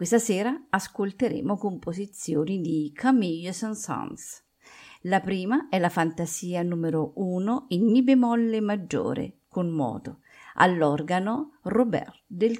Questa sera ascolteremo composizioni di Camille Saint-Saëns. La prima è la fantasia numero 1 in Mi bemolle maggiore con moto, all'organo Robert Del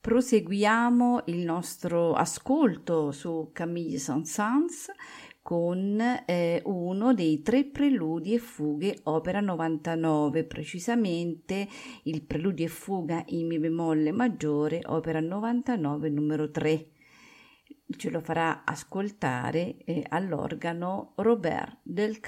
proseguiamo il nostro ascolto su Camille Saint-Saëns con eh, uno dei tre preludi e fughe opera 99, precisamente il preludio e fuga in mi bemolle maggiore opera 99 numero 3. Ce lo farà ascoltare eh, all'organo Robert Del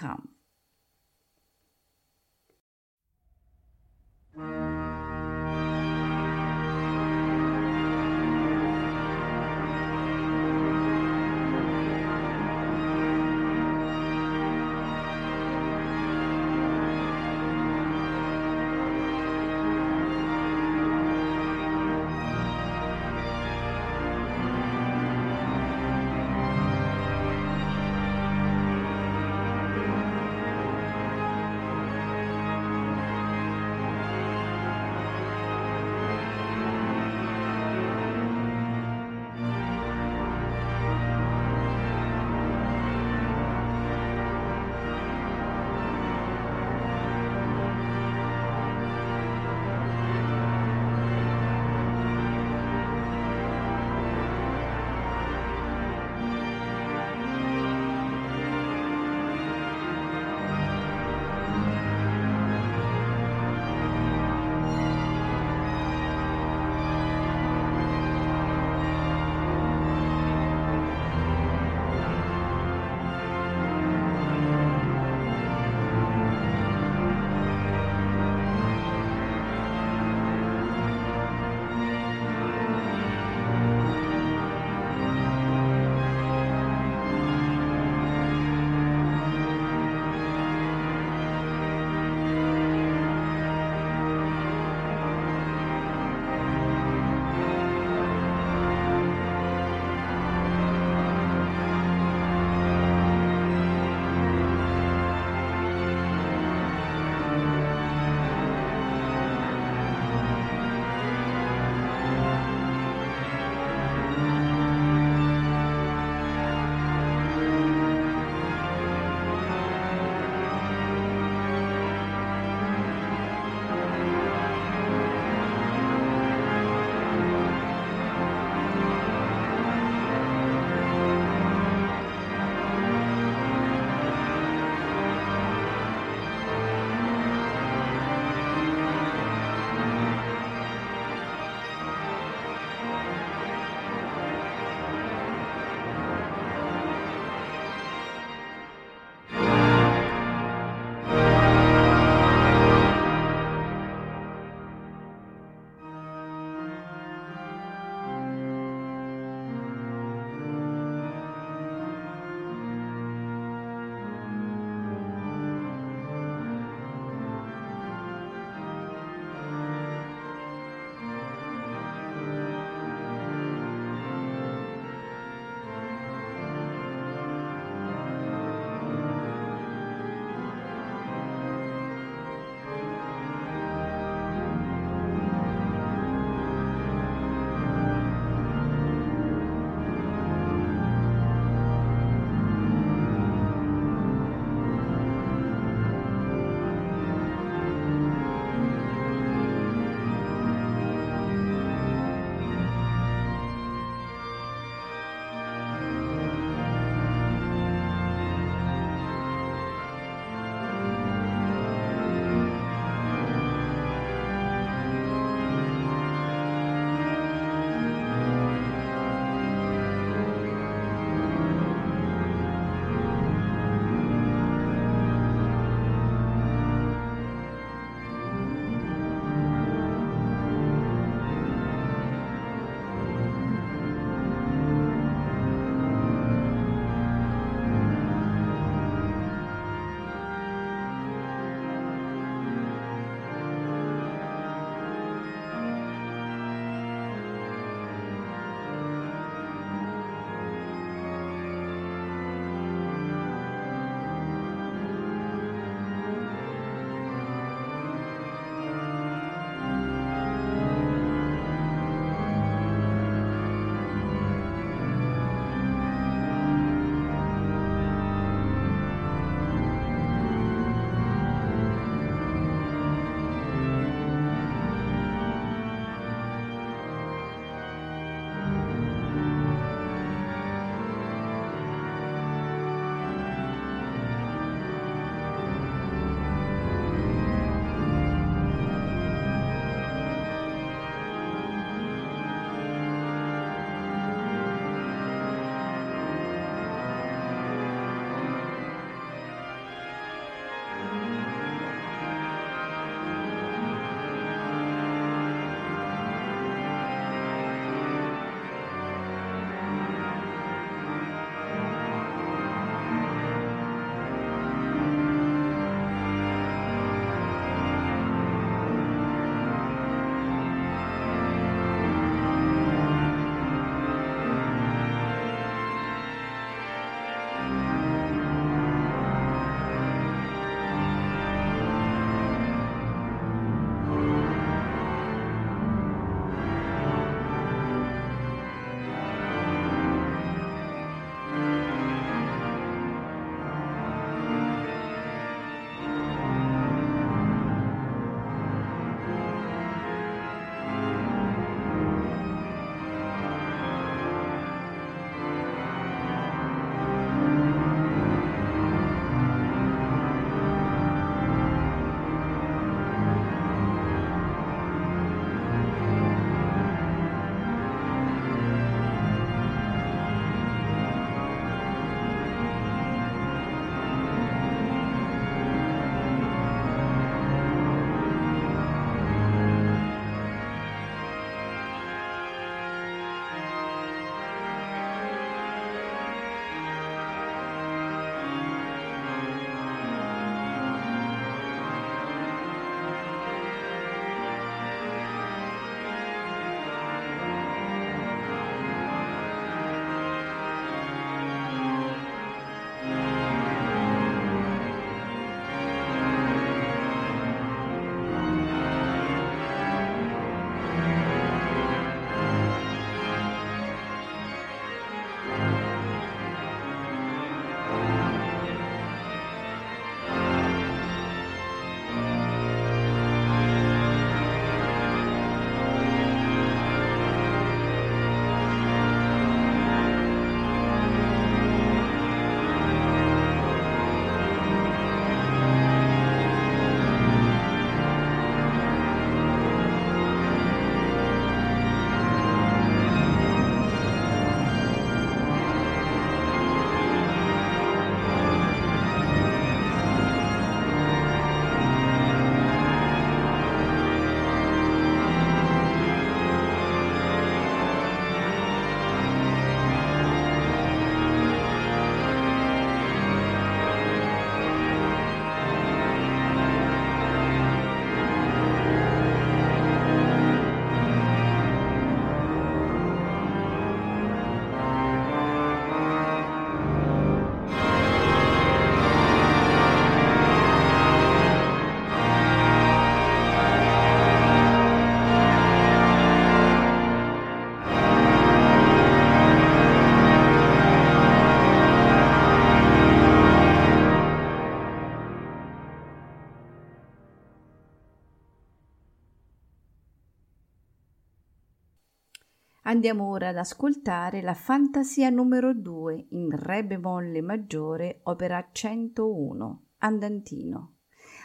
Andiamo ora ad ascoltare la fantasia numero 2 in Re bemolle maggiore, opera 101, andantino.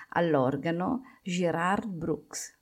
All'organo Gerard Brooks.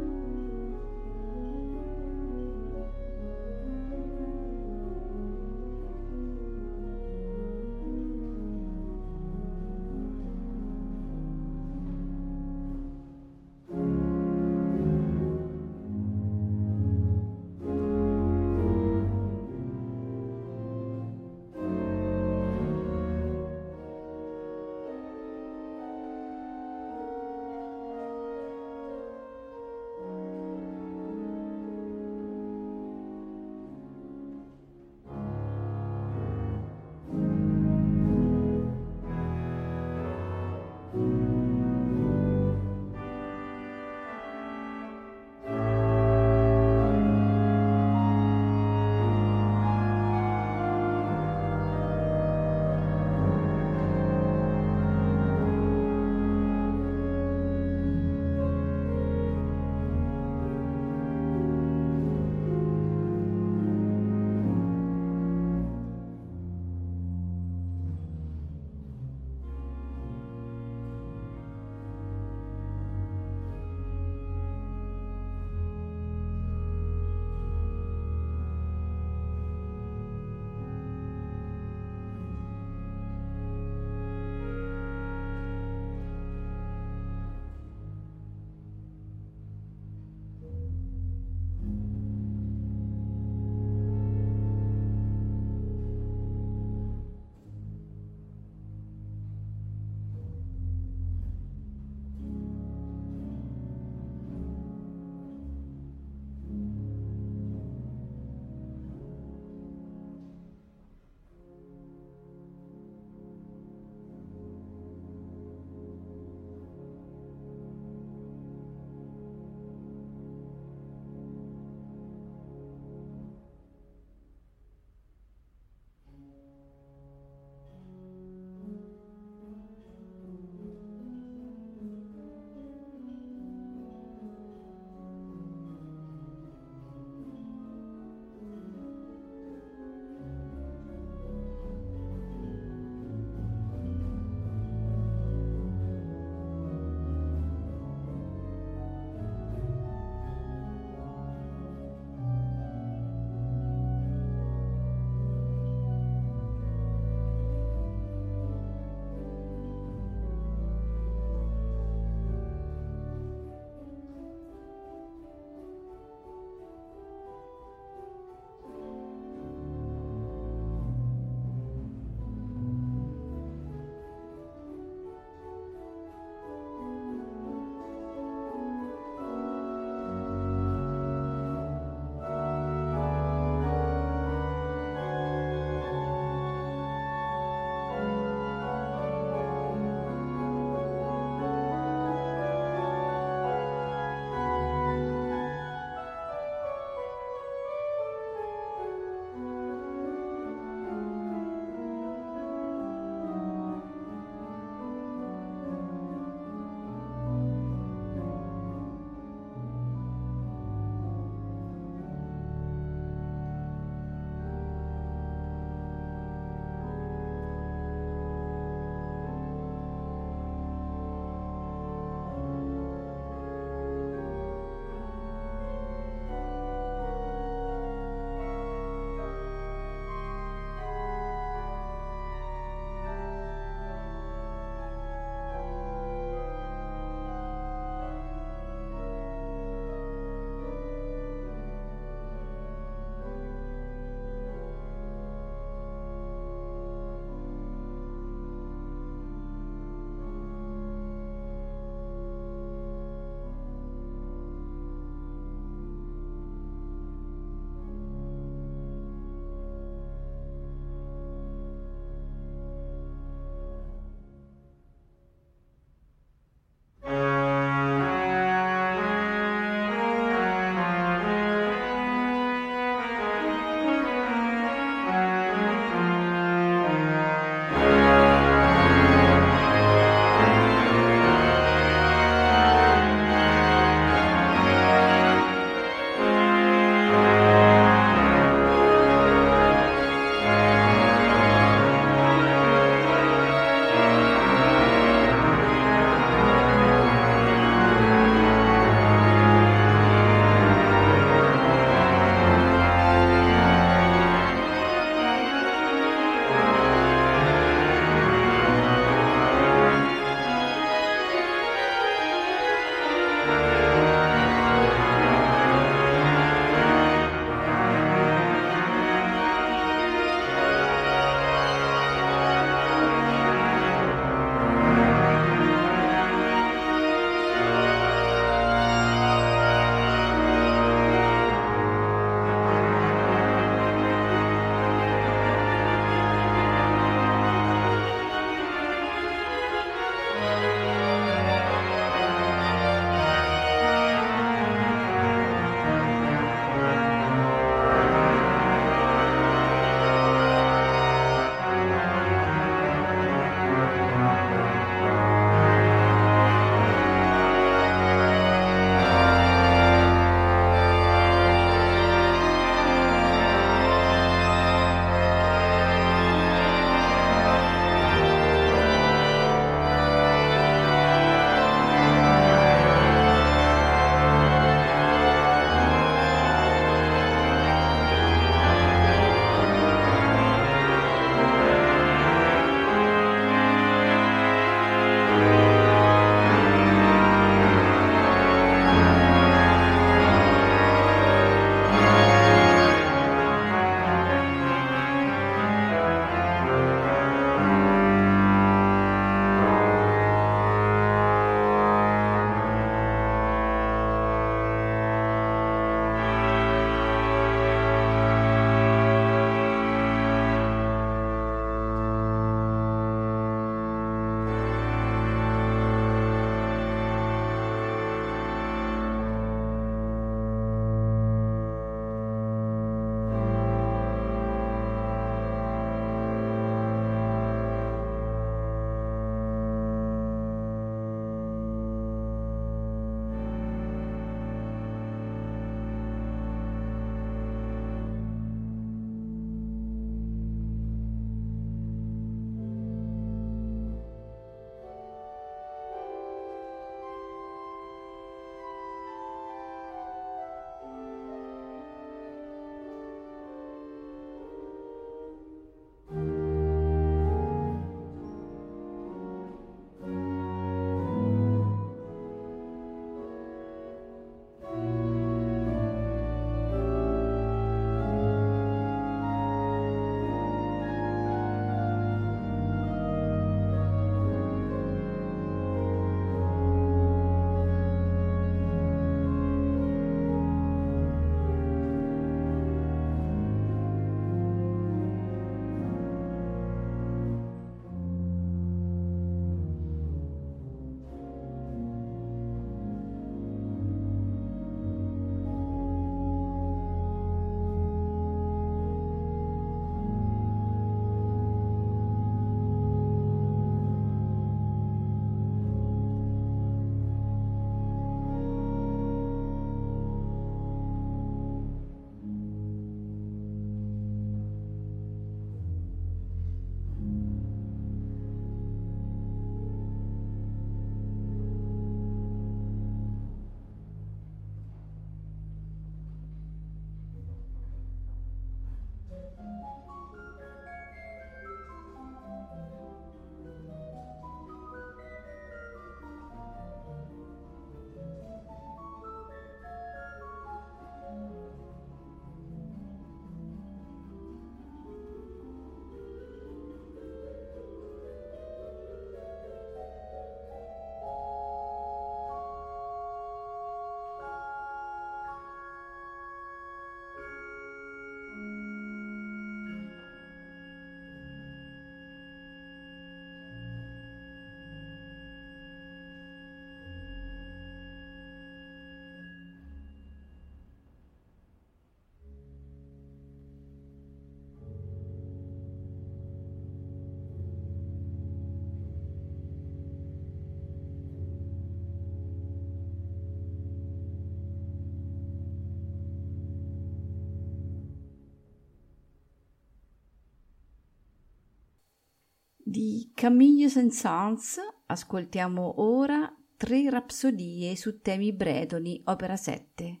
Di Camille Saint-Saëns ascoltiamo ora tre rapsodie su temi bretoni, opera 7.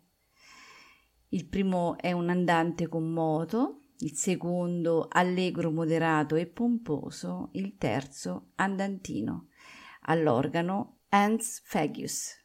Il primo è un andante con moto, il secondo allegro moderato e pomposo, il terzo andantino. All'organo Hans Fagius.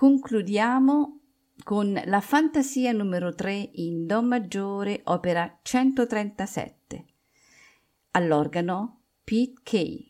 Concludiamo con la fantasia numero 3 in Do maggiore, opera 137. All'organo Pete Kay.